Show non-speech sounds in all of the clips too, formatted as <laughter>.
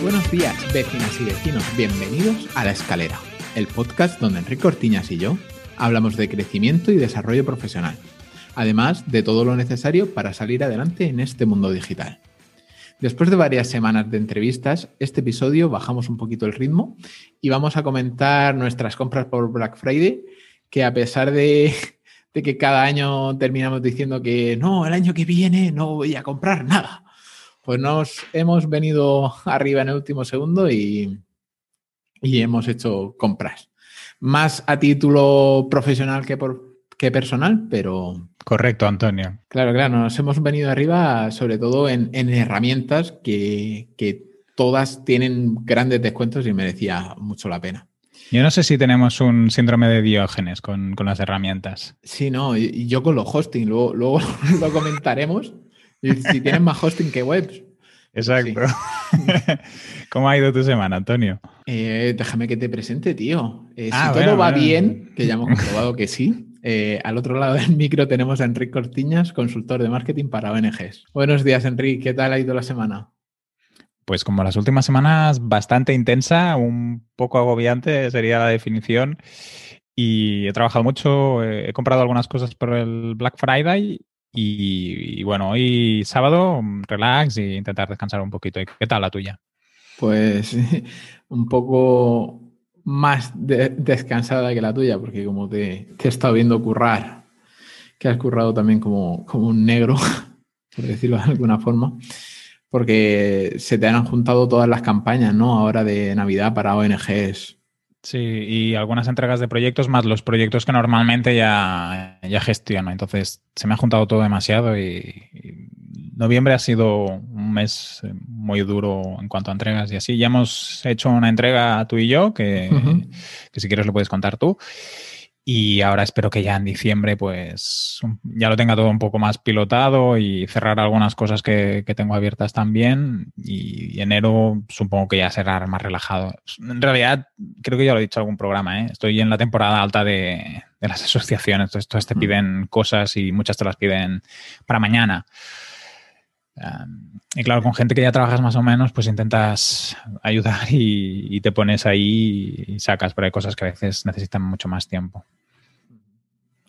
Buenos días, vecinas y vecinos. Bienvenidos a La Escalera, el podcast donde Enrique Cortiñas y yo hablamos de crecimiento y desarrollo profesional, además de todo lo necesario para salir adelante en este mundo digital. Después de varias semanas de entrevistas, este episodio bajamos un poquito el ritmo y vamos a comentar nuestras compras por Black Friday, que a pesar <laughs> de, que cada año terminamos diciendo que no, el año que viene no voy a comprar nada pues nos hemos venido arriba en el último segundo y, y hemos hecho compras. Más a título profesional que, por, que personal, pero... Correcto, Antonio. Claro, claro, nos hemos venido arriba sobre todo en, en herramientas que, que todas tienen grandes descuentos y merecía mucho la pena. Yo no sé si tenemos un síndrome de Diógenes con, con las herramientas. Sí, no, y yo con los hosting, luego, luego <laughs> lo comentaremos. Y si tienes más hosting que webs. Exacto. Sí. <laughs> ¿Cómo ha ido tu semana, Antonio? Eh, déjame que te presente, tío. Eh, ah, si bueno, todo va bueno. bien, que ya hemos comprobado que sí, eh, al otro lado del micro tenemos a Enrique Cortiñas, consultor de marketing para ONGs. Buenos días, Enrique. ¿Qué tal ha ido la semana? Pues como las últimas semanas, bastante intensa, un poco agobiante sería la definición. Y he trabajado mucho, he comprado algunas cosas por el Black Friday y, y, bueno, hoy sábado, relax y intentar descansar un poquito. ¿Qué tal la tuya? Pues <laughs> un poco más de, descansada que la tuya, porque como te, te, he estado viendo currar, que has currado también como, como un negro, <laughs> por decirlo de alguna forma, porque se te han juntado todas las campañas, ¿no? Ahora de Navidad para ONGs Sí, y algunas entregas de proyectos más los proyectos que normalmente ya, ya gestiono. Entonces, se me ha juntado todo demasiado y, noviembre ha sido un mes muy duro en cuanto a entregas y así. Ya hemos hecho una entrega tú y yo, que, uh -huh. que si quieres lo puedes contar tú. Y ahora espero que ya en diciembre pues ya lo tenga todo un poco más pilotado y cerrar algunas cosas que, que tengo abiertas también. Y, enero supongo que ya será más relajado. En realidad, creo que ya lo he dicho en algún programa, ¿eh? estoy en la temporada alta de, de las <laughs> asociaciones. Entonces, todas te piden cosas y muchas te las piden para mañana. Um, y claro, con gente que ya trabajas más o menos, pues intentas ayudar y, y, te pones ahí y sacas, pero hay cosas que a veces necesitan mucho más tiempo.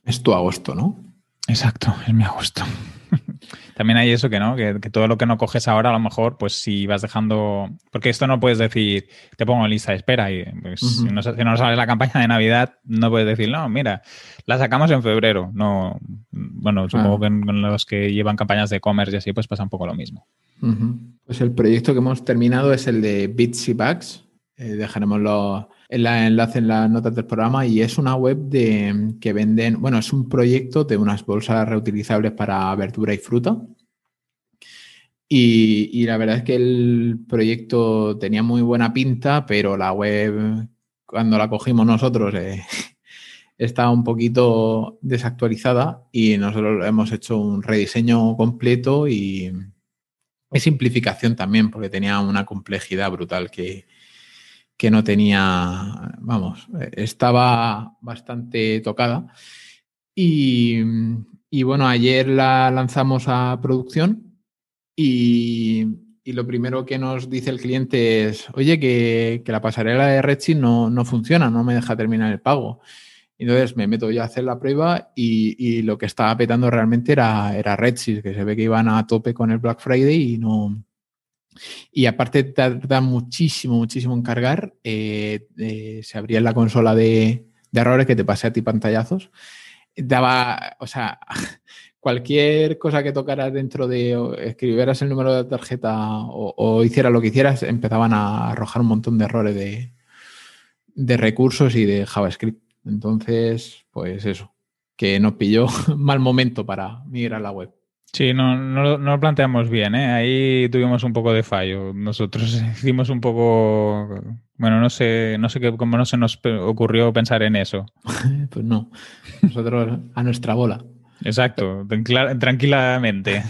Es tu agosto, ¿no? Exacto, es mi agosto. <laughs> También hay eso que no, que, que, todo lo que no coges ahora, a lo mejor, pues si vas dejando. Porque esto no puedes decir, te pongo en lista de espera y pues, uh -huh. si, no, si no sale la campaña de Navidad, no puedes decir, no, mira, la sacamos en febrero. No, bueno, supongo ah. que en, los que llevan campañas de e-commerce y así, pues pasa un poco lo mismo. Uh -huh. Pues el proyecto que hemos terminado es el de Bitsy Bags. Eh, dejaremos los el enlace en las notas del programa y es una web de que venden, bueno, es un proyecto de unas bolsas reutilizables para verdura y fruta. Y, y, la verdad es que el proyecto tenía muy buena pinta, pero la web, cuando la cogimos nosotros, eh, <laughs> estaba un poquito desactualizada y nosotros hemos hecho un rediseño completo y, y simplificación también, porque tenía una complejidad brutal que, que no tenía, vamos, estaba bastante tocada. Y, y bueno, ayer la lanzamos a producción y, y, lo primero que nos dice el cliente es, oye, que, que la pasarela de Redshift no, no, funciona, no me deja terminar el pago. Entonces me meto yo a hacer la prueba y, y lo que estaba petando realmente era, era Redshift, que se ve que iban a tope con el Black Friday y no, y aparte tarda muchísimo, muchísimo en cargar. Eh, eh, se abría la consola de, de, errores que te pasé a ti pantallazos. Daba, o sea, <laughs> cualquier cosa que tocaras dentro de, escribieras el número de tarjeta o, o hicieras lo que hicieras, empezaban a arrojar un montón de errores de, de recursos y de JavaScript. Entonces, pues eso, que nos pilló <laughs> mal momento para migrar la web. Sí, no, no, no, lo planteamos bien, ¿eh? Ahí tuvimos un poco de fallo. Nosotros <laughs> hicimos un poco. Bueno, no sé, no sé qué, cómo no se nos ocurrió pensar en eso. <laughs> pues no. Nosotros a nuestra bola. Exacto, tranquilamente.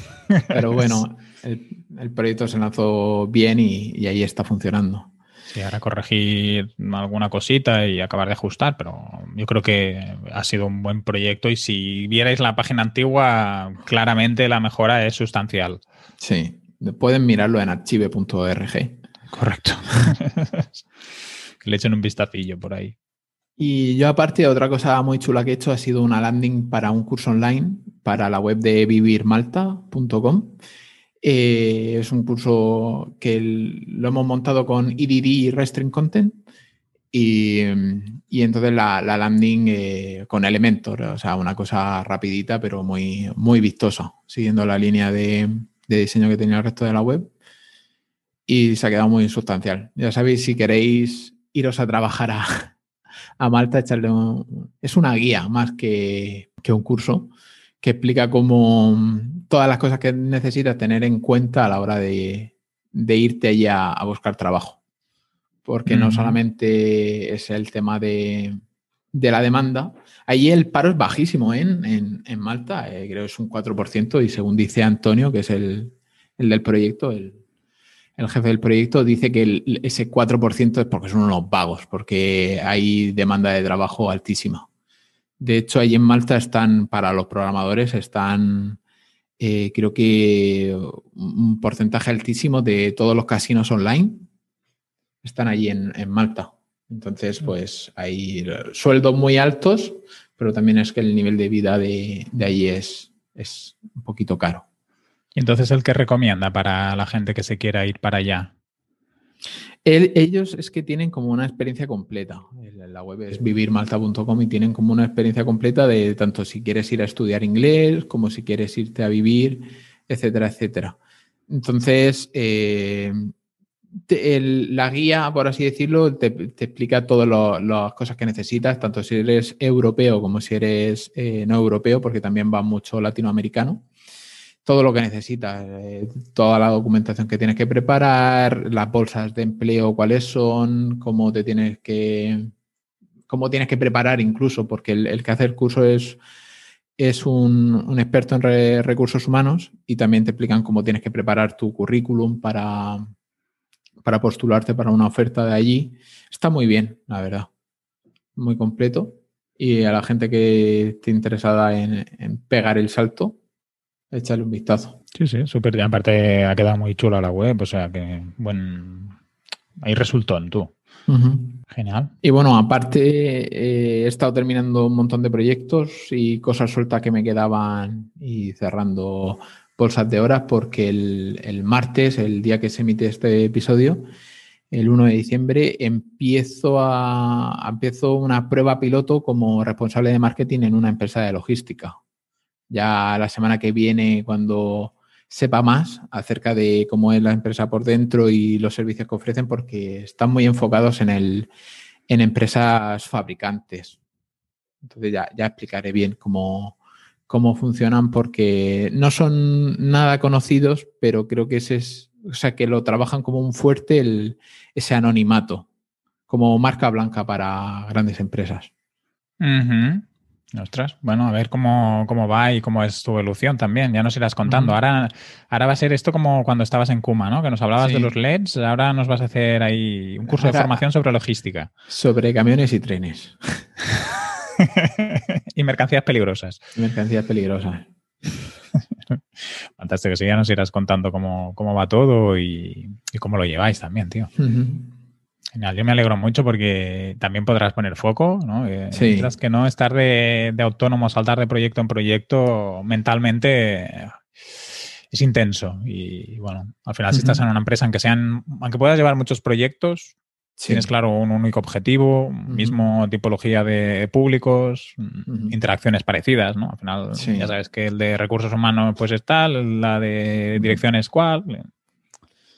Pero bueno, <laughs> el, proyecto se lanzó bien y, ahí está funcionando. Sí, ahora corregir alguna cosita y acabar de ajustar, pero yo creo que ha sido un buen proyecto y si vierais la página antigua, claramente la mejora es sustancial. Sí, pueden mirarlo en archive.org. Correcto. <laughs> que le echen un vistacillo por ahí. Y yo aparte, otra cosa muy chula que he hecho ha sido una landing para un curso online para la web de vivirmalta.com. Eh, es un curso que lo hemos montado con EDD y Restring Content. Y, entonces la, landing eh, con Elementor, o sea, una cosa rapidita, pero muy, muy vistosa, siguiendo la línea de, de diseño que tenía el resto de la web. Y se ha quedado muy sustancial. Ya sabéis, si queréis iros a trabajar a, <laughs> a Malta, echarle es una guía más que, un curso que explica cómo todas las cosas que necesitas tener en cuenta a la hora de, irte allí a, buscar trabajo. Porque no solamente es el tema de, la demanda. Allí el paro es bajísimo ¿eh? en, Malta, eh, creo que es un 4% y según dice Antonio, que es el, el del proyecto, el, el jefe del proyecto dice que ese 4% es porque son unos vagos, porque hay demanda de trabajo altísima. De hecho, ahí en Malta están, para los programadores, están, eh, creo que un porcentaje altísimo de todos los casinos online están allí en, Malta. Entonces, pues hay sueldos muy altos, pero también es que el nivel de vida de, de allí es, es un poquito caro. ¿Y entonces el que recomienda para la gente que se quiera ir para allá? Ellos es que tienen como una experiencia completa. La web es vivirmalta.com y tienen como una experiencia completa de tanto si quieres ir a estudiar inglés como si quieres irte a vivir, etcétera, etcétera. Entonces, eh, la guía, por así decirlo, te, explica todas las cosas que necesitas, tanto si eres europeo como si eres eh, no europeo, porque también va mucho latinoamericano todo lo que necesitas, eh, toda la documentación que tienes que preparar, las bolsas de empleo, cuáles son, cómo te tienes que, cómo tienes que preparar incluso, porque el, que hace el curso es, es un, experto en recursos humanos y también te explican cómo tienes que preparar tu currículum para, para postularte para una oferta de allí. Está muy bien, la verdad. Muy completo. Y a la gente que esté interesada en pegar el salto, Échale un vistazo. Sí, sí, súper. Aparte ha quedado muy chula la web, o sea que buen. Ahí resultó en tú. Genial. Y bueno, aparte eh, he estado terminando un montón de proyectos y cosas sueltas que me quedaban y cerrando bolsas de horas porque el, el, martes, el día que se emite este episodio, el 1 de diciembre, empiezo, a, empiezo una prueba piloto como responsable de marketing en una empresa de logística ya la semana que viene, cuando sepa más acerca de cómo es la empresa por dentro y los servicios que ofrecen, porque están muy enfocados en, el, en empresas fabricantes. Entonces ya, ya explicaré bien cómo, cómo funcionan, porque no son nada conocidos, pero creo que ese es, o sea, que lo trabajan como un fuerte el, ese anonimato, como marca blanca para grandes empresas. Ostras, bueno, a ver cómo, va y cómo es tu evolución también. Ya nos irás contando. ahora, ahora va a ser esto como cuando estabas en Kuma, ¿no? Que nos hablabas de los LEDs. Ahora nos vas a hacer ahí un curso de formación sobre logística. Sobre camiones y trenes. <laughs> y mercancías peligrosas. Mercancías peligrosas. <laughs> Fantástico. Sí, ya nos irás contando cómo, va todo y, cómo lo lleváis también, tío. Genial, yo me alegro mucho porque también podrás poner foco, ¿no? Eh, mientras que no estar de, autónomo, saltar de proyecto en proyecto mentalmente es intenso. Y bueno, al final, si estás en una empresa, aunque sean, aunque puedas llevar muchos proyectos, tienes claro un único objetivo, mismo tipología de públicos, interacciones parecidas, ¿no? Al final, ya sabes que el de recursos humanos, pues es tal, la de dirección es cual.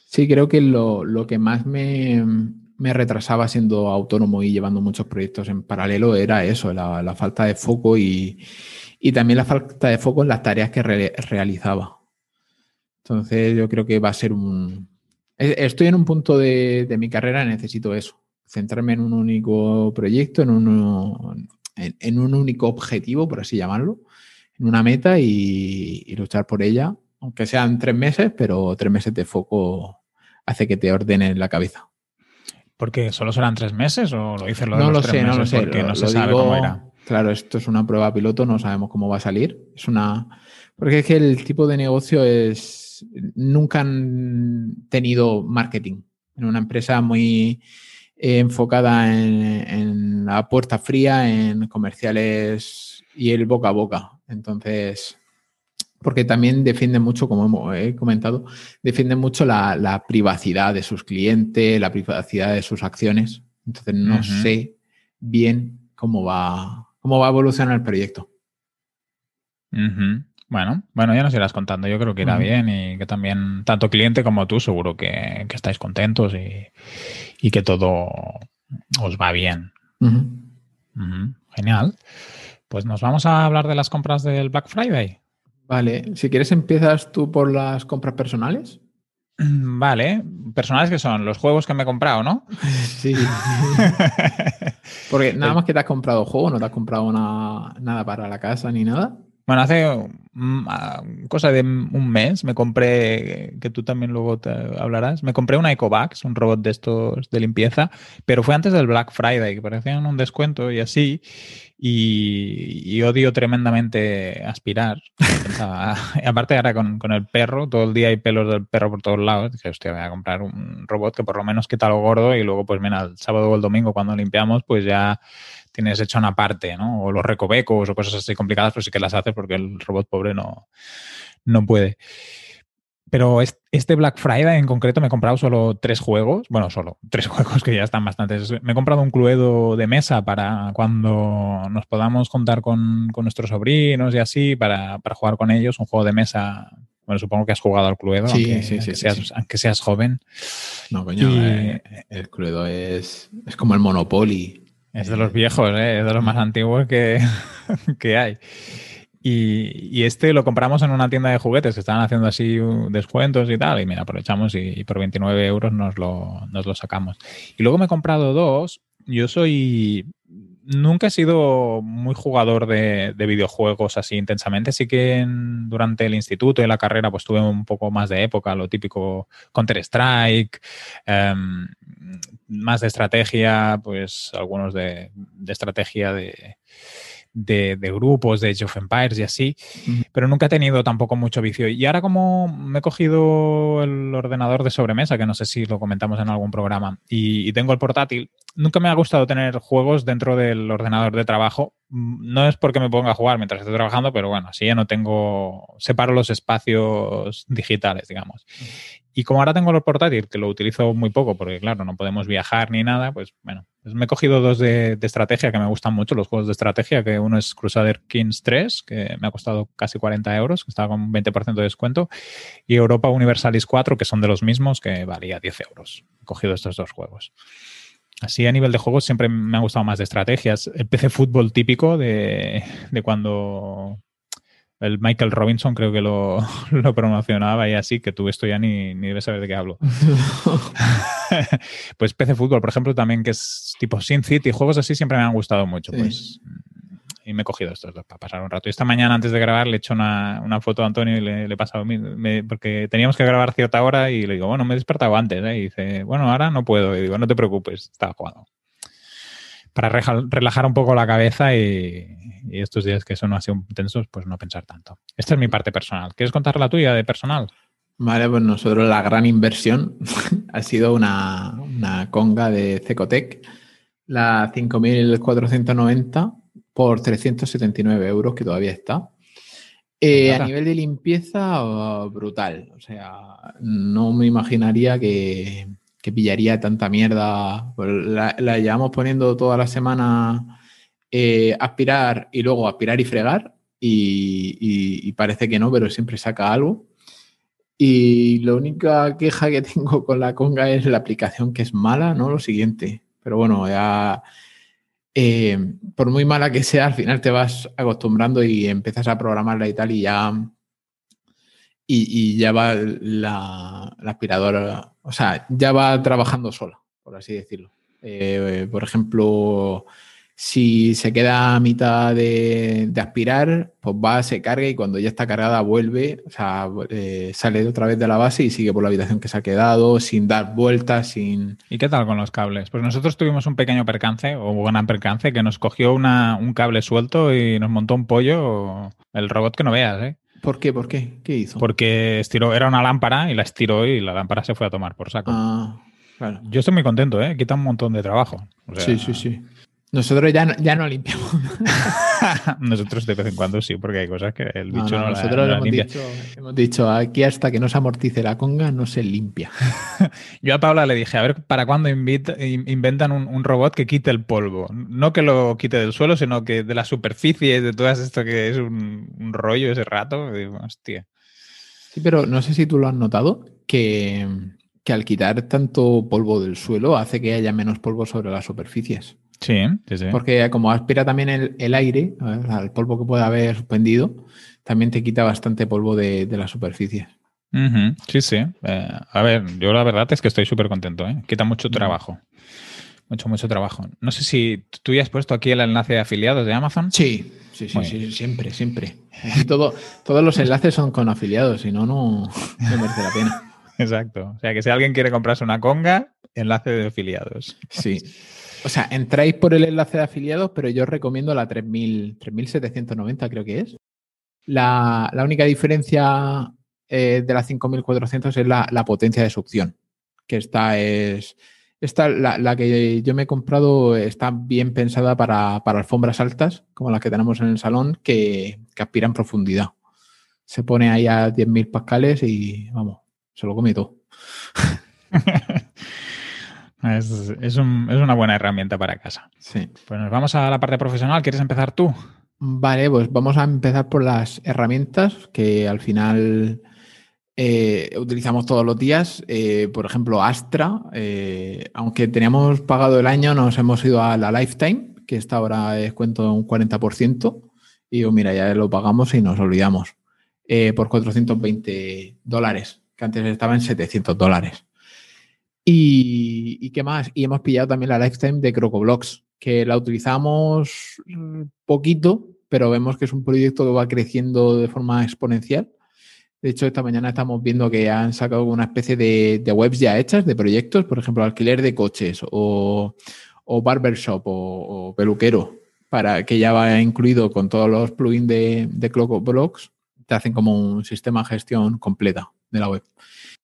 Sí, creo que lo que más me me retrasaba siendo autónomo y llevando muchos proyectos en paralelo era eso, la, falta de foco y, también la falta de foco en las tareas que realizaba. Entonces yo creo que va a ser un... E, estoy en un punto de, mi carrera, necesito eso, centrarme en un único proyecto, en un, en, un único objetivo, por así llamarlo, en una meta y, luchar por ella aunque sean tres meses, pero tres meses de foco hace que te ordene la cabeza. ¿Porque solo serán tres meses o lo hice lo de no lo sé, no lo sé, porque no se sabe cómo irá? Claro, esto es una prueba piloto, no sabemos cómo va a salir. Es una. Porque es que el tipo de negocio es. Nunca han tenido marketing. En una empresa muy enfocada en, en la puerta fría, en comerciales y el boca a boca. Entonces, porque también defiende mucho, como he comentado, defiende mucho la, privacidad de sus clientes, la privacidad de sus acciones. Entonces no sé bien cómo va, cómo va a evolucionar el proyecto. Bueno, bueno, ya nos irás contando. Yo creo que irá bien y que también tanto cliente como tú seguro que, estáis contentos y, que todo os va bien. Genial. Pues nos vamos a hablar de las compras del Black Friday. Vale, si quieres empiezas tú por las compras personales. Vale, personales que son los juegos que me he comprado, ¿no? <laughs> Sí. <laughs> Porque nada más que te has comprado juego, no te has comprado nada para la casa ni nada. Bueno, hace mm, ah, cosa de un mes me compré, que tú también luego te hablarás, me compré una EcoVax, un robot de estos de limpieza, pero fue antes del Black Friday, que parecían un descuento y así, y, odio tremendamente aspirar. <laughs> aparte ahora con, el perro, todo el día hay pelos del perro por todos lados. Dije, hostia, voy a comprar un robot que por lo menos quita lo gordo y luego, pues mira, el sábado o el domingo cuando limpiamos, pues ya tienes hecho una parte, ¿no? O los recovecos o cosas así complicadas, pues sí que las haces porque el robot pobre no, no puede. Pero este Black Friday en concreto me he comprado solo tres juegos. Bueno, solo tres <laughs> juegos que ya están bastantes. Me he comprado un Cluedo de mesa para cuando nos podamos juntar con, nuestros sobrinos y así, para, jugar con ellos. Un juego de mesa. Bueno, supongo que has jugado al Cluedo, aunque, seas, aunque, seas, joven. No, coño, eh, el Cluedo es, es como el Monopoly. Es de los viejos, ¿eh? es de los más antiguos que, <laughs> que hay. Y, este lo compramos en una tienda de juguetes que estaban haciendo así descuentos y tal. Y mira, aprovechamos y, por 29 euros nos lo, nos lo sacamos. Y luego me he comprado dos. Yo soy. Nunca he sido muy jugador de, videojuegos así intensamente. Sí que durante el instituto y la carrera pues tuve un poco más de época, lo típico Counter-Strike, em, más de estrategia, pues algunos de estrategia de, de, grupos, de Age of Empires y así, pero nunca he tenido tampoco mucho vicio. Y ahora como me he cogido el ordenador de sobremesa, que no sé si lo comentamos en algún programa, y, tengo el portátil, nunca me ha gustado tener juegos dentro del ordenador de trabajo. No es porque me ponga a jugar mientras estoy trabajando, pero bueno, así ya no tengo, separo los espacios digitales, digamos. Y como ahora tengo el portátil, que lo utilizo muy poco, porque claro, no podemos viajar ni nada, pues bueno, pues me he cogido dos de, estrategia que me gustan mucho, los juegos de estrategia, que uno es Crusader Kings 3, que me ha costado casi 40 euros, que estaba con un 20% de descuento, y Europa Universalis 4, que son de los mismos, que valía 10 euros. He cogido estos dos juegos. Así a nivel de juegos siempre me ha gustado más de estrategias. El PC fútbol típico de, de cuando el Michael Robinson creo que <laughs> lo, promocionaba y así, que tú esto ya ni, ni debes saber de qué hablo. <laughs> pues PC Fútbol, por ejemplo, también que es tipo Sin City, juegos así siempre me han gustado mucho. Pues, y me he cogido estos dos para pasar un rato. Y esta mañana, antes de grabar, le he hecho una, foto a Antonio y le, he pasado, porque teníamos que grabar cierta hora y le digo, bueno, me he despertado antes. ¿eh? Y dice, bueno, ahora no puedo. Y digo, no te preocupes, estaba jugando para relajar un poco la cabeza y, estos días que son así tensos, pues no pensar tanto. Esta es mi parte personal. ¿Quieres contar la tuya de personal? Vale, pues nosotros la gran inversión <laughs> ha sido una, conga de Cecotec, la 5490 por 379 euros, que todavía está. Eh, a nivel de limpieza, brutal. O sea, no me imaginaría que, que pillaría tanta mierda. Pues la, llevamos poniendo toda la semana eh, aspirar y luego aspirar y fregar y, parece que no, pero siempre saca algo. Y la única queja que <laughs> tengo con la conga es la aplicación que es mala, no lo siguiente. Pero bueno, ya eh, por muy mala que sea, al final te vas acostumbrando y empiezas a programarla y tal y ya y, ya va la, aspiradora, o sea, ya va trabajando sola, por así decirlo. Eh, por ejemplo, Si se queda a mitad de, aspirar, pues va, se carga y cuando ya está cargada vuelve, o sea, eh, sale otra vez de la base y sigue por la habitación que se ha quedado, sin dar vueltas, sin... ¿Y qué tal con los cables? Pues nosotros tuvimos un pequeño percance, o un gran percance, que nos cogió un cable suelto y nos montó un pollo, el robot que no veas, ¿eh? ¿Por qué? ¿Por qué? ¿Qué hizo? Porque estiró, era una lámpara y la estiró y la lámpara se fue a tomar por saco. Ah, claro. Yo estoy muy contento, ¿eh? Quita un montón de trabajo. sí, sí, sí. Nosotros ya no, ya no limpiamos. <laughs> nosotros de vez en cuando sí, porque hay cosas que el bicho no, no, nosotros hemos, Dicho, hemos dicho, aquí hasta que no se amortice la conga no se limpia. <laughs> Yo a Paula le dije, a ver, ¿para cuándo inventan un, robot que quite el polvo? No que lo quite del suelo, sino que de la superficie, de todo esto que es un, rollo ese rato. Digo, hostia. Sí, pero no sé si tú lo has notado, que, que al quitar tanto polvo del suelo hace que haya menos polvo sobre las superficies. Sí, sí, sí. Porque como aspira también el, aire, el polvo que puede haber suspendido, también te quita bastante polvo de, la superficie. Sí, sí. Eh, a ver, yo la verdad es que estoy súper contento. ¿eh? Quita mucho mm. trabajo. Mucho, mucho trabajo. No sé si tú ya has puesto aquí el enlace de afiliados de Amazon. Sí, sí, sí, sí siempre, siempre. <laughs> todo, todos los enlaces son con afiliados, si no, no merece la pena. <laughs> Exacto. O sea, que si alguien quiere comprarse una conga, enlace de afiliados. Sí. <laughs> O sea, entráis por el enlace de afiliados, pero yo os recomiendo la 3000, 3790, creo que es. La, única diferencia eh, de la 5400 es la, potencia de succión, que esta es. Esta, la, que yo me he comprado está bien pensada para, alfombras altas, como las que tenemos en el salón, que, que aspiran profundidad. Se pone ahí a 10.000 pascales y vamos, se lo come todo. <laughs> Es, una buena herramienta para casa. Sí. Pues nos vamos a la parte profesional. ¿Quieres empezar tú? Vale, pues vamos a empezar por las herramientas que al final eh, utilizamos todos los días. Eh, por ejemplo, Astra. Eh, aunque teníamos pagado el año, nos hemos ido a la Lifetime, que está ahora descuento un 40%. Y digo, mira, ya lo pagamos y nos olvidamos. por 420 dólares, que antes estaba en 700 dólares. Y, qué más? Y hemos pillado también la lifetime de CrocoBlocks, que la utilizamos poquito, pero vemos que es un proyecto que va creciendo de forma exponencial. De hecho, esta mañana estamos viendo que han sacado una especie de, webs ya hechas de proyectos, por ejemplo, alquiler de coches o, o barbershop o, peluquero, para que ya va incluido con todos los plugins de, de te hacen como un sistema de gestión completa de la web.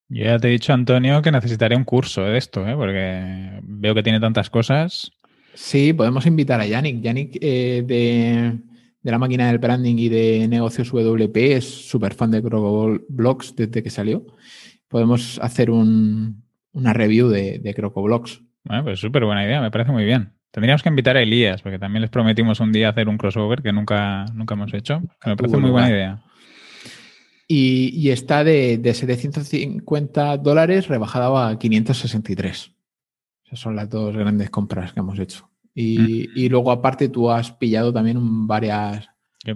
Yo ya te he dicho, Antonio, que necesitaré un curso de esto, ¿eh? porque veo que tiene tantas cosas. Sí, podemos invitar a Yannick. Yannick eh, de, la máquina del branding y de negocios WP es súper fan de CrocoBlogs desde que salió. Podemos hacer una review de, de CrocoBlogs. Bueno, pues súper buena idea, me parece muy bien. Tendríamos que invitar a Elías, porque también les prometimos un día hacer un crossover que nunca, nunca hemos hecho. me parece muy buena idea. Y, está de, 750 dólares rebajada a 563. Esas son las dos grandes compras que hemos hecho. Y, mm. luego, aparte, tú has pillado también varias.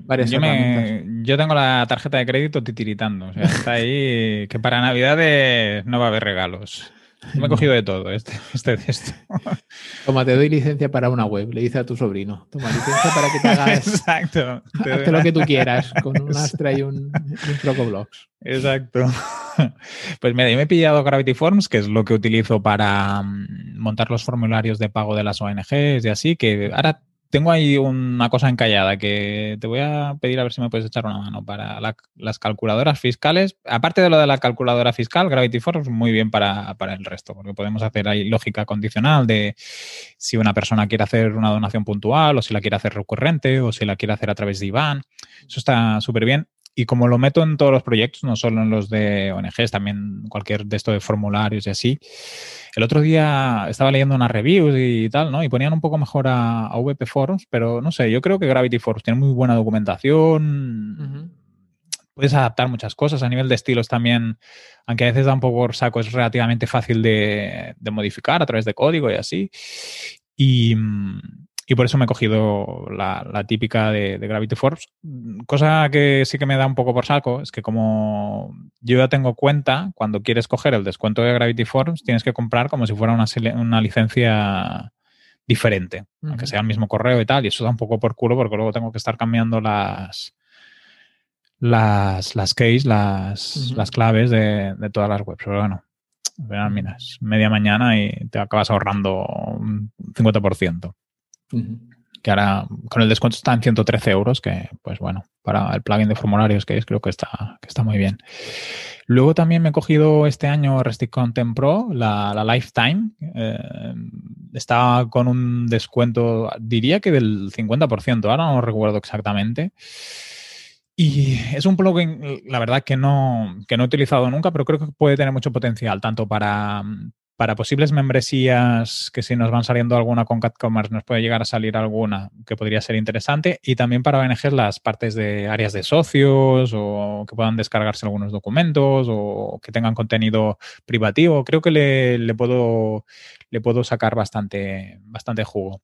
varias yo, yo, tengo la tarjeta de crédito titiritando. O sea, está ahí que para Navidades no va a haber regalos. <laughs> Me he cogido de todo este, este esto. <laughs> Toma, te doy licencia para una web, le dice a tu sobrino. Toma, licencia para que te <laughs> hagas. Exacto. Hazte lo que tú quieras con un Astra y un, un Exacto. Pues mira, yo me he pillado Gravity Forms, que es lo que utilizo para mm, montar los formularios de pago de las ONGs y así, que ahora tengo ahí una cosa encallada que te voy a pedir a ver si me puedes echar una mano para las calculadoras fiscales. Aparte de lo de la calculadora fiscal, Gravity Forms muy bien para, el resto, porque podemos hacer ahí lógica condicional de si una persona quiere hacer una donación puntual o si la quiere hacer recurrente o si la quiere hacer a través de IBAN. Eso está súper bien. Y como lo meto en todos los proyectos, no solo en los de ONGs, también cualquier de estos de formularios y así, el otro día estaba leyendo unas reviews y tal, ¿no? Y ponían un poco mejor a, VP Forums, pero no sé, yo creo que Gravity Forums tiene muy buena documentación. Puedes adaptar muchas cosas. A nivel de estilos también, aunque a veces da un poco por saco, es relativamente fácil de, de modificar a través de código y así. Y, y por eso me he cogido la, típica de, Gravity Force. Cosa que sí que me da un poco por saco es que como yo ya tengo cuenta, cuando quieres coger el descuento de Gravity Force, tienes que comprar como si fuera una, una licencia diferente, aunque sea el mismo correo y tal, y eso da un poco por culo porque luego tengo que estar cambiando las las, las keys, las, las claves de, de, todas las webs. Pero bueno, mira, es media mañana y te acabas ahorrando un 50%. Que ahora con el descuento está en 113 euros, que pues bueno, para el plugin de formularios que es, creo que está, que está muy bien. Luego también me he cogido este año Restic Content Pro, la, la Lifetime. Eh, está con un descuento, diría que del 50%, ahora no recuerdo exactamente. Y es un plugin, la verdad, que no, que no he utilizado nunca, pero creo que puede tener mucho potencial, tanto para, para posibles membresías que si nos van saliendo alguna con CatCommerce nos puede llegar a salir alguna que podría ser interesante y también para ONGs las partes de áreas de socios o que puedan descargarse algunos documentos o que tengan contenido privativo. Creo que le, le puedo, le puedo sacar bastante, bastante jugo.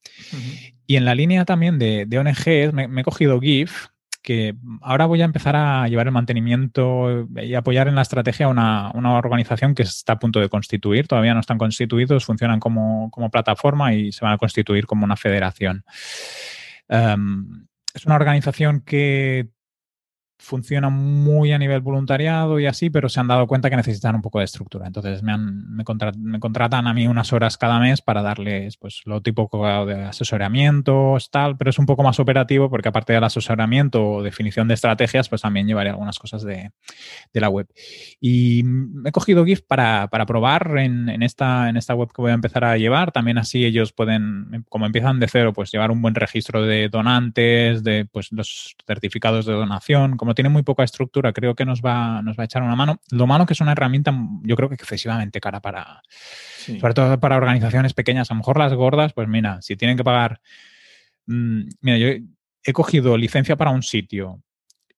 Y en la línea también de, de ONGs me, me he cogido GIF, que ahora voy a empezar a llevar el mantenimiento y apoyar en la estrategia una, una organización que está a punto de constituir. Todavía no están constituidos, funcionan como, como plataforma y se van a constituir como una federación. Um, es una organización que funciona muy a nivel voluntariado y así, pero se han dado cuenta que necesitan un poco de estructura. Entonces me, han, me, contratan a mí unas horas cada mes para darles pues lo tipo de asesoramiento, tal, pero es un poco más operativo porque aparte del asesoramiento o definición de estrategias, pues también llevaré algunas cosas de, la web. Y me he cogido GIF para, para probar en, en, esta, en esta web que voy a empezar a llevar. También así ellos pueden, como empiezan de cero, pues llevar un buen registro de donantes, de pues los certificados de donación, como tiene muy poca estructura, creo que nos va, nos va a echar una mano. Lo malo que es una herramienta, yo creo que excesivamente cara para, sobre todo para organizaciones pequeñas. A lo mejor las gordas, pues mira, si tienen que pagar. Mmm, mira, yo he cogido licencia para un sitio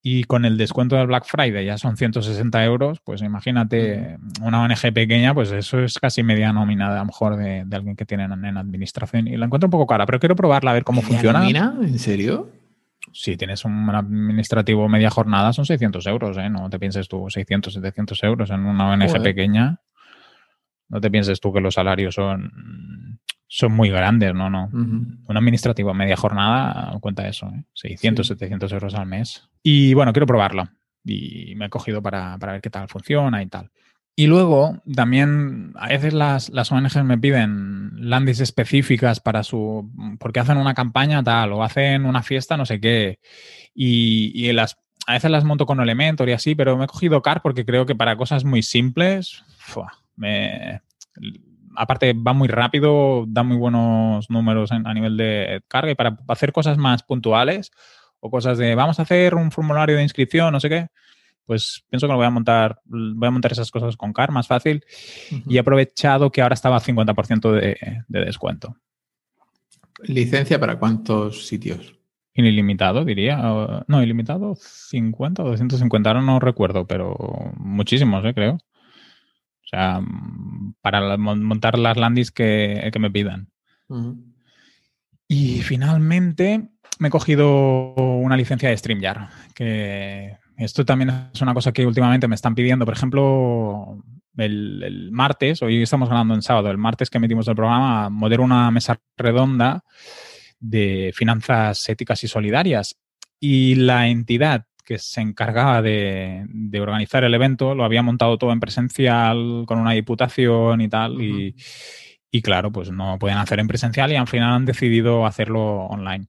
y con el descuento del Black Friday ya son 160 euros, pues imagínate una ONG pequeña, pues eso es casi media nómina a lo mejor de, de alguien que tiene en, administración y la encuentro un poco cara, pero quiero probarla a ver cómo funciona. nómina? ¿En serio? Si tienes un administrativo media jornada, son 600 euros, ¿eh? No te pienses tú 600, 700 euros en una ONG Joder. pequeña. No te pienses tú que los salarios son, son muy grandes, no, no. Uh -huh. Un administrativo media jornada cuenta eso, ¿eh? 600, sí. 700 euros al mes. Y bueno, quiero probarlo. Y me he cogido para, para ver qué tal funciona y tal. Y luego también a veces las, las ONGs me piden landings específicas para su. porque hacen una campaña tal o hacen una fiesta, no sé qué. Y, y las, a veces las monto con Elementor y así, pero me he cogido Car porque creo que para cosas muy simples, me, aparte va muy rápido, da muy buenos números en, a nivel de carga y para hacer cosas más puntuales o cosas de vamos a hacer un formulario de inscripción, no sé qué, pues pienso que lo voy a montar, voy a montar esas cosas con CAR más fácil uh -huh. y he aprovechado que ahora estaba a 50% de, de, descuento. ¿Licencia para cuántos sitios? Ilimitado, diría. No, ilimitado 50 o 250, ahora no recuerdo, pero muchísimos, ¿eh? creo. O sea, para montar las landings que, que me pidan. Uh -huh. Y finalmente me he cogido una licencia de StreamYard, que esto también es una cosa que últimamente me están pidiendo. Por ejemplo, el, el, martes, hoy estamos hablando en sábado, el martes que emitimos el programa, modero una mesa redonda de finanzas éticas y solidarias. Y la entidad que se encargaba de, de, organizar el evento lo había montado todo en presencial, con una diputación y tal. Uh -huh. y, y, claro, pues no pueden hacer en presencial y al final han decidido hacerlo online.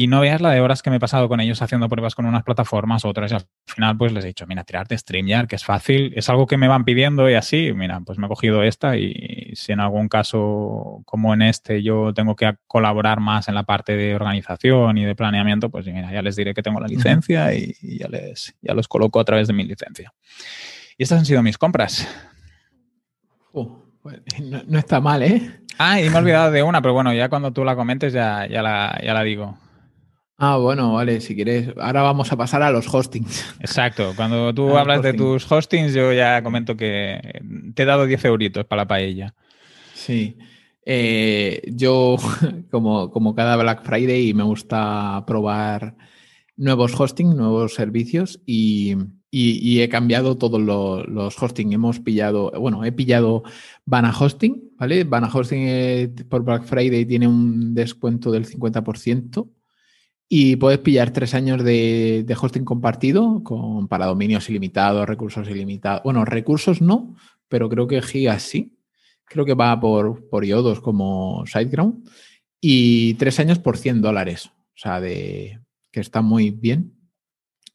Y no veas la de horas que me he pasado con ellos haciendo pruebas con unas plataformas, otras, y al final pues les he dicho, mira, tirarte StreamYard, que es fácil, es algo que me van pidiendo y así, mira, pues me he cogido esta y si en algún caso como en este yo tengo que colaborar más en la parte de organización y de planeamiento, pues mira, ya les diré que tengo la licencia y, y, ya, les, ya los coloco a través de mi licencia. Y estas han sido mis compras. Uh, <laughs> no, no, está mal, ¿eh? Ah, y me he olvidado de una, pero bueno, ya cuando tú la comentes ya, ya, la, ya la digo. Ah, bueno, vale, si quieres. Ahora vamos a pasar a los hostings. <laughs> Exacto. Cuando tú ah, hablas hosting. de tus hostings, yo ya comento que te he dado 10 euritos para la paella. Sí. Eh, yo, <laughs> como, como cada Black Friday, me gusta probar nuevos hosting, nuevos servicios y, y, he cambiado todos los, hosting. Hemos pillado, bueno, he pillado Vana Hosting, ¿vale? Vana Hosting eh, por Black Friday tiene un descuento del 50% y puedes pillar tres años de, hosting compartido con, para dominios ilimitados, recursos ilimitados. Bueno, recursos no, pero creo que gigas sí. Creo que va por, por iodos como SiteGround. Y tres años por 100 dólares. O sea, de, que está muy bien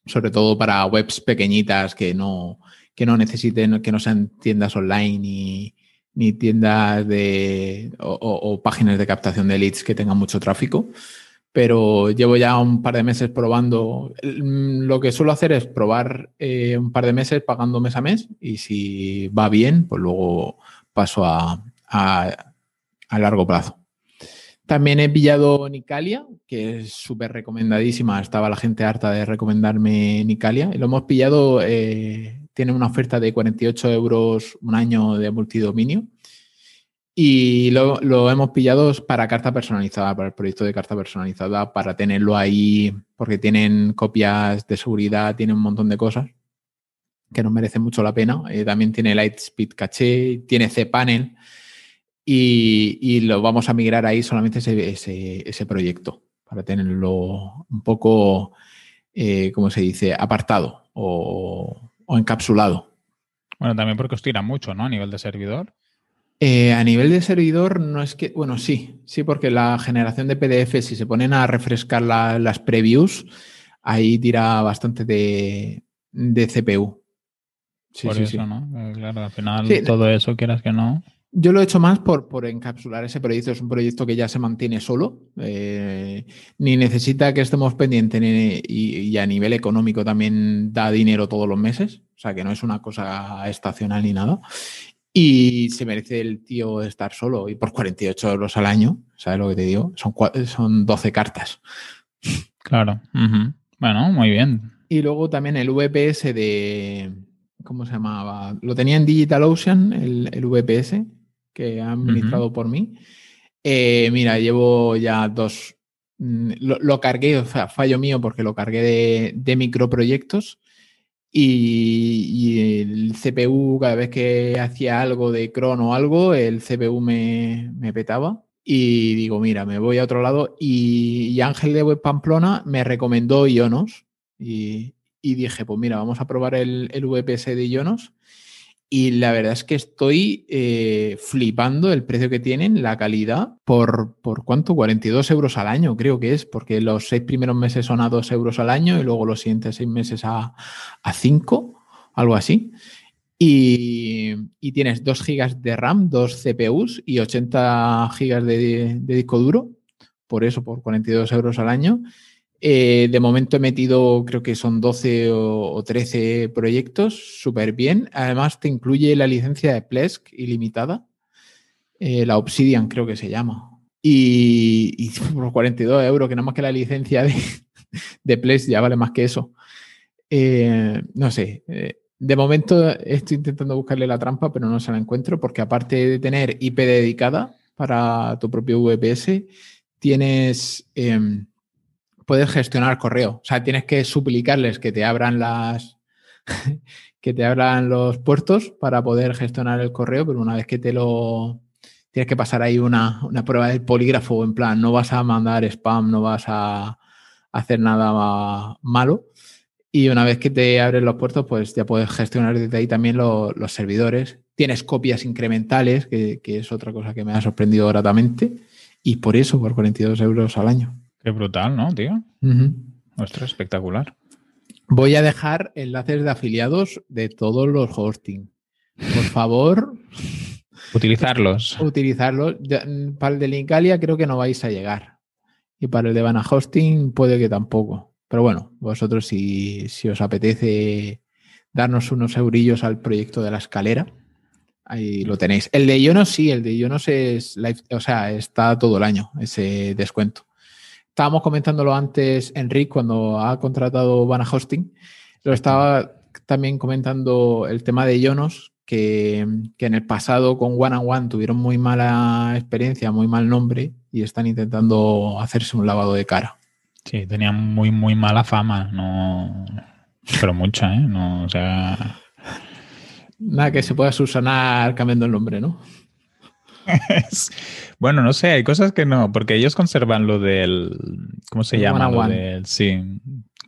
sobre todo para webs pequeñitas que no, que no necesiten, que no sean tiendas online ni, tiendas de o, páginas de captación de leads que tengan mucho tráfico. Pero llevo ya un par de meses probando. Lo que suelo hacer es probar eh, un par de meses pagando mes a mes y si va bien, pues luego paso a, a largo plazo. También he pillado Nicalia, que es súper recomendadísima. Estaba la gente harta de recomendarme Nicalia. Y lo hemos pillado, eh, tiene una oferta de 48 euros un año de multidominio. Y lo, hemos pillado para carta personalizada, para el proyecto de carta personalizada, para tenerlo ahí, porque tienen copias de seguridad, tienen un montón de cosas que nos merecen mucho la pena. Eh, también tiene Lightspeed Caché, tiene cPanel y, lo vamos a migrar ahí solamente ese, ese, proyecto para tenerlo un poco, eh, como se dice, apartado o, encapsulado. Bueno, también porque os tira mucho, ¿no? A nivel de servidor. Eh, a nivel de servidor, no es que, bueno, sí, sí, porque la generación de PDF, si se ponen a refrescar las previews, ahí tira bastante de, CPU. Sí, Por eso, ¿no? Eh, claro, al final todo eso, quieras que no. Yo lo he hecho más por, por, encapsular ese proyecto. Es un proyecto que ya se mantiene solo, eh, ni necesita que estemos pendientes, y, a nivel económico también da dinero todos los meses, o sea que no es una cosa estacional ni nada. Y se merece el tío estar solo y por 48 euros al año, ¿sabes lo que te digo? Son, son 12 cartas. Claro. Bueno, muy bien. Y luego también el VPS de, ¿cómo se llamaba? Lo tenía en DigitalOcean, el, el VPS, que han administrado por mí. Eh, mira, llevo ya dos. Mm, lo, cargué, o sea, fallo mío porque lo cargué de, de microproyectos y, el CPU, cada vez que hacía algo de cron o algo, el CPU me, me, petaba. Y digo, mira, me voy a otro lado. Y, Ángel de Web Pamplona me recomendó Ionos. Y, y, dije, pues mira, vamos a probar el, el VPS de Ionos. Y la verdad es que estoy eh, flipando el precio que tienen, la calidad, por, por cuánto, 42 euros al año creo que es, porque los seis primeros meses son a 2 euros al año y luego los siguientes seis meses a, a 5, algo así. Y, tienes 2 gigas de RAM, 2 CPUs y 80 gigas de, de disco duro, por eso, por 42 euros al año. Eh, de momento he metido, creo que son 12 o, 13 proyectos, súper bien. Además, te incluye la licencia de Plesk ilimitada, eh, la Obsidian creo que se llama. Y, <laughs> por 42 euros, que nada más que la licencia de, <laughs> de Plesk ya vale más que eso. Eh, no sé, de momento estoy intentando buscarle la trampa, pero no se la encuentro, porque aparte de tener IP dedicada para tu propio VPS, tienes em, puedes gestionar correo. O sea, tienes que suplicarles que te abran las <laughs> que te abran los puertos para poder gestionar el correo, pero una vez que te lo tienes que pasar ahí una, prueba del polígrafo, en plan, no vas a mandar spam, no vas a hacer nada malo. Y una vez que te abren los puertos, pues ya puedes gestionar desde ahí también los servidores. Tienes copias incrementales, que, es otra cosa que me ha sorprendido gratamente. Y por eso, por 42 euros al año. Qué brutal, ¿no, tío? espectacular. Voy a dejar enlaces de afiliados de todos los hosting. Por favor. Utilizarlos. <laughs> Utilizarlos. Para el de Linkalia creo que no vais a llegar. Y para el de Vana Hosting puede que tampoco. Pero bueno, vosotros si, si os apetece darnos unos eurillos al proyecto de la escalera, ahí lo tenéis. El de Ionos sí, el de Ionos es o sea, está todo el año ese descuento. Estábamos comentándolo antes, Enrique, cuando ha contratado Vana Hosting. Lo estaba también comentando el tema de Ionos, que, en el pasado con One and One tuvieron muy mala experiencia, muy mal nombre y están intentando hacerse un lavado de cara. Sí, tenían muy, muy mala fama. No, Pero mucha, ¿eh? No, o sea. Nada que se pueda subsanar cambiando el nombre, ¿no? <laughs> bueno, no sé, hay cosas que no, porque ellos conservan lo del. ¿Cómo se llama? Lo del, sí.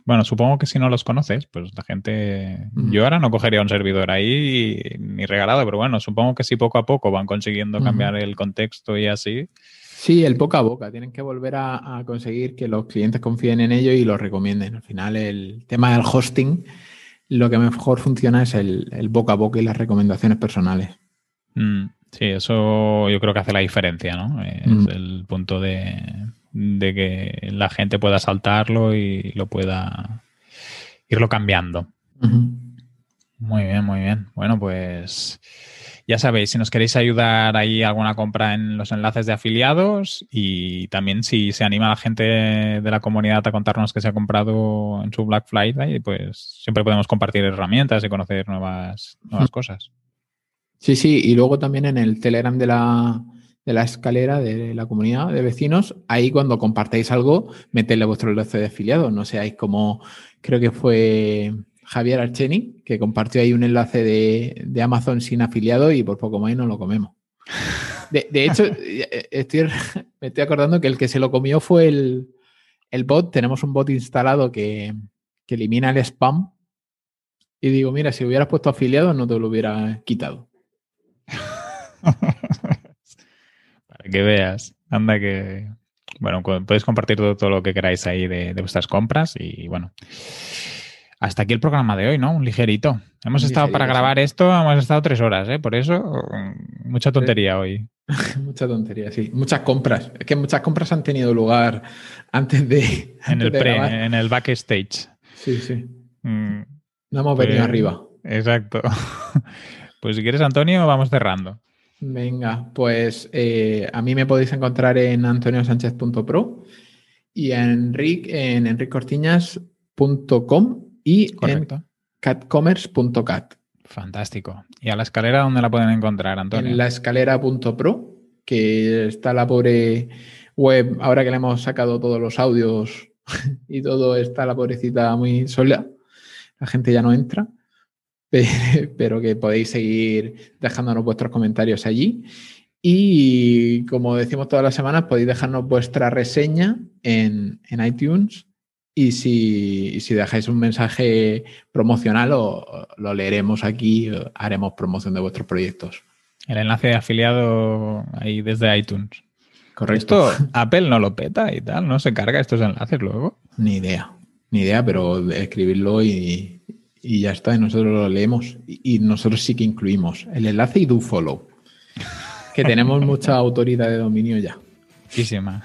Bueno, supongo que si no los conoces, pues la gente. Yo ahora no cogería un servidor ahí ni regalado, pero bueno, supongo que si poco a poco van consiguiendo cambiar el contexto y así. Sí, el boca a boca. Tienen que volver a, conseguir que los clientes confíen en ello y lo recomienden. Al final, el tema del hosting, lo que mejor funciona es el, boca a boca y las recomendaciones personales. Mm, sí, eso yo creo que hace la diferencia, ¿no? Es mm. el punto de, que la gente pueda saltarlo y lo pueda irlo cambiando. Muy bien, muy bien. Bueno, pues ya sabéis, si nos queréis ayudar ahí alguna compra en los enlaces de afiliados y también si se anima la gente de la comunidad a contarnos que se ha comprado en su Black Friday, pues siempre podemos compartir herramientas y conocer nuevas, nuevas cosas. Sí, sí, y luego también en el Telegram de la, de la escalera de la comunidad de vecinos, ahí cuando compartáis algo, metedle vuestro enlace de afiliados, no seáis como, creo que fue Javier Archeni, que compartió ahí un enlace de, Amazon sin afiliado y por poco más no lo comemos. De, hecho, <laughs> estoy, me estoy acordando que el que se lo comió fue el, bot. Tenemos un bot instalado que, elimina el spam. Y digo, mira, si hubieras puesto afiliado no te lo hubiera quitado. <laughs> Para que veas. Anda que... Bueno, podéis compartir todo, lo que queráis ahí de, de vuestras compras y bueno. Hasta aquí el programa de hoy, ¿no? Un ligerito. Hemos estado para grabar esto, hemos estado tres horas, ¿eh? Por eso, mucha tontería hoy. <laughs> mucha tontería, sí. Muchas compras. Es que muchas compras han tenido lugar antes de. en el pre, en el backstage. Sí, sí. Mm, no hemos venido pues, arriba. Exacto. <laughs> pues si quieres, Antonio, vamos cerrando. Venga, pues eh, a mí me podéis encontrar en antoniosánchez.pro y en Enric en enriccortiñas.com y Correcto. en catcommerce.cat. Fantástico. ¿Y a la escalera dónde la pueden encontrar, Antonio? En la escalera.pro, que está la pobre web, ahora que le hemos sacado todos los audios <laughs> y todo, está la pobrecita muy sola. La gente ya no entra, <laughs> pero que podéis seguir dejándonos vuestros comentarios allí. Y como decimos todas las semanas, podéis dejarnos vuestra reseña en, en iTunes y si, dejáis un mensaje promocional, lo, lo leeremos aquí, haremos promoción de vuestros proyectos. El enlace de afiliado ahí desde iTunes. Correcto. Apple no lo peta y tal, no se carga estos enlaces luego. Ni idea, ni idea, pero escribirlo y, ya está, y nosotros lo leemos. Y, nosotros sí que incluimos el enlace y do follow. Que tenemos mucha autoridad de dominio ya. Muchísima.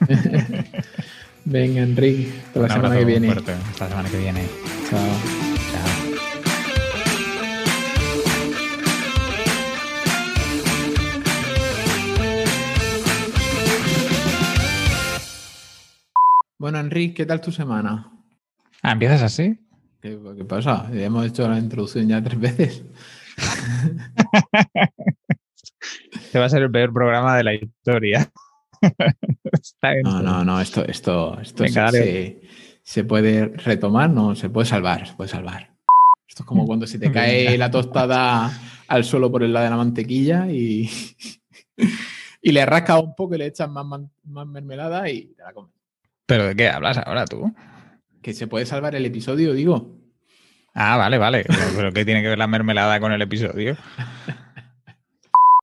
<laughs> Venga, Enrique, hasta la semana que viene. Hasta la semana que viene. Chao. Chao. Bueno, Enrique, ¿qué tal tu semana? Ah, ¿empiezas así? ¿Qué, qué pasa? Hemos hecho la introducción ya tres veces. <laughs> Este va a ser el peor programa de la historia. <laughs> no, no, no, esto, esto, esto se, puede retomar, no, se puede salvar, se puede salvar. Esto es como <laughs> cuando se te cae la tostada al suelo por el lado de la mantequilla y, y le rasca un poco y le echas más, más mermelada y te la comes. ¿Pero de qué hablas ahora tú? Que se puede salvar el episodio, digo. Ah, vale, vale. ¿Pero qué tiene que ver la mermelada con el episodio? <laughs>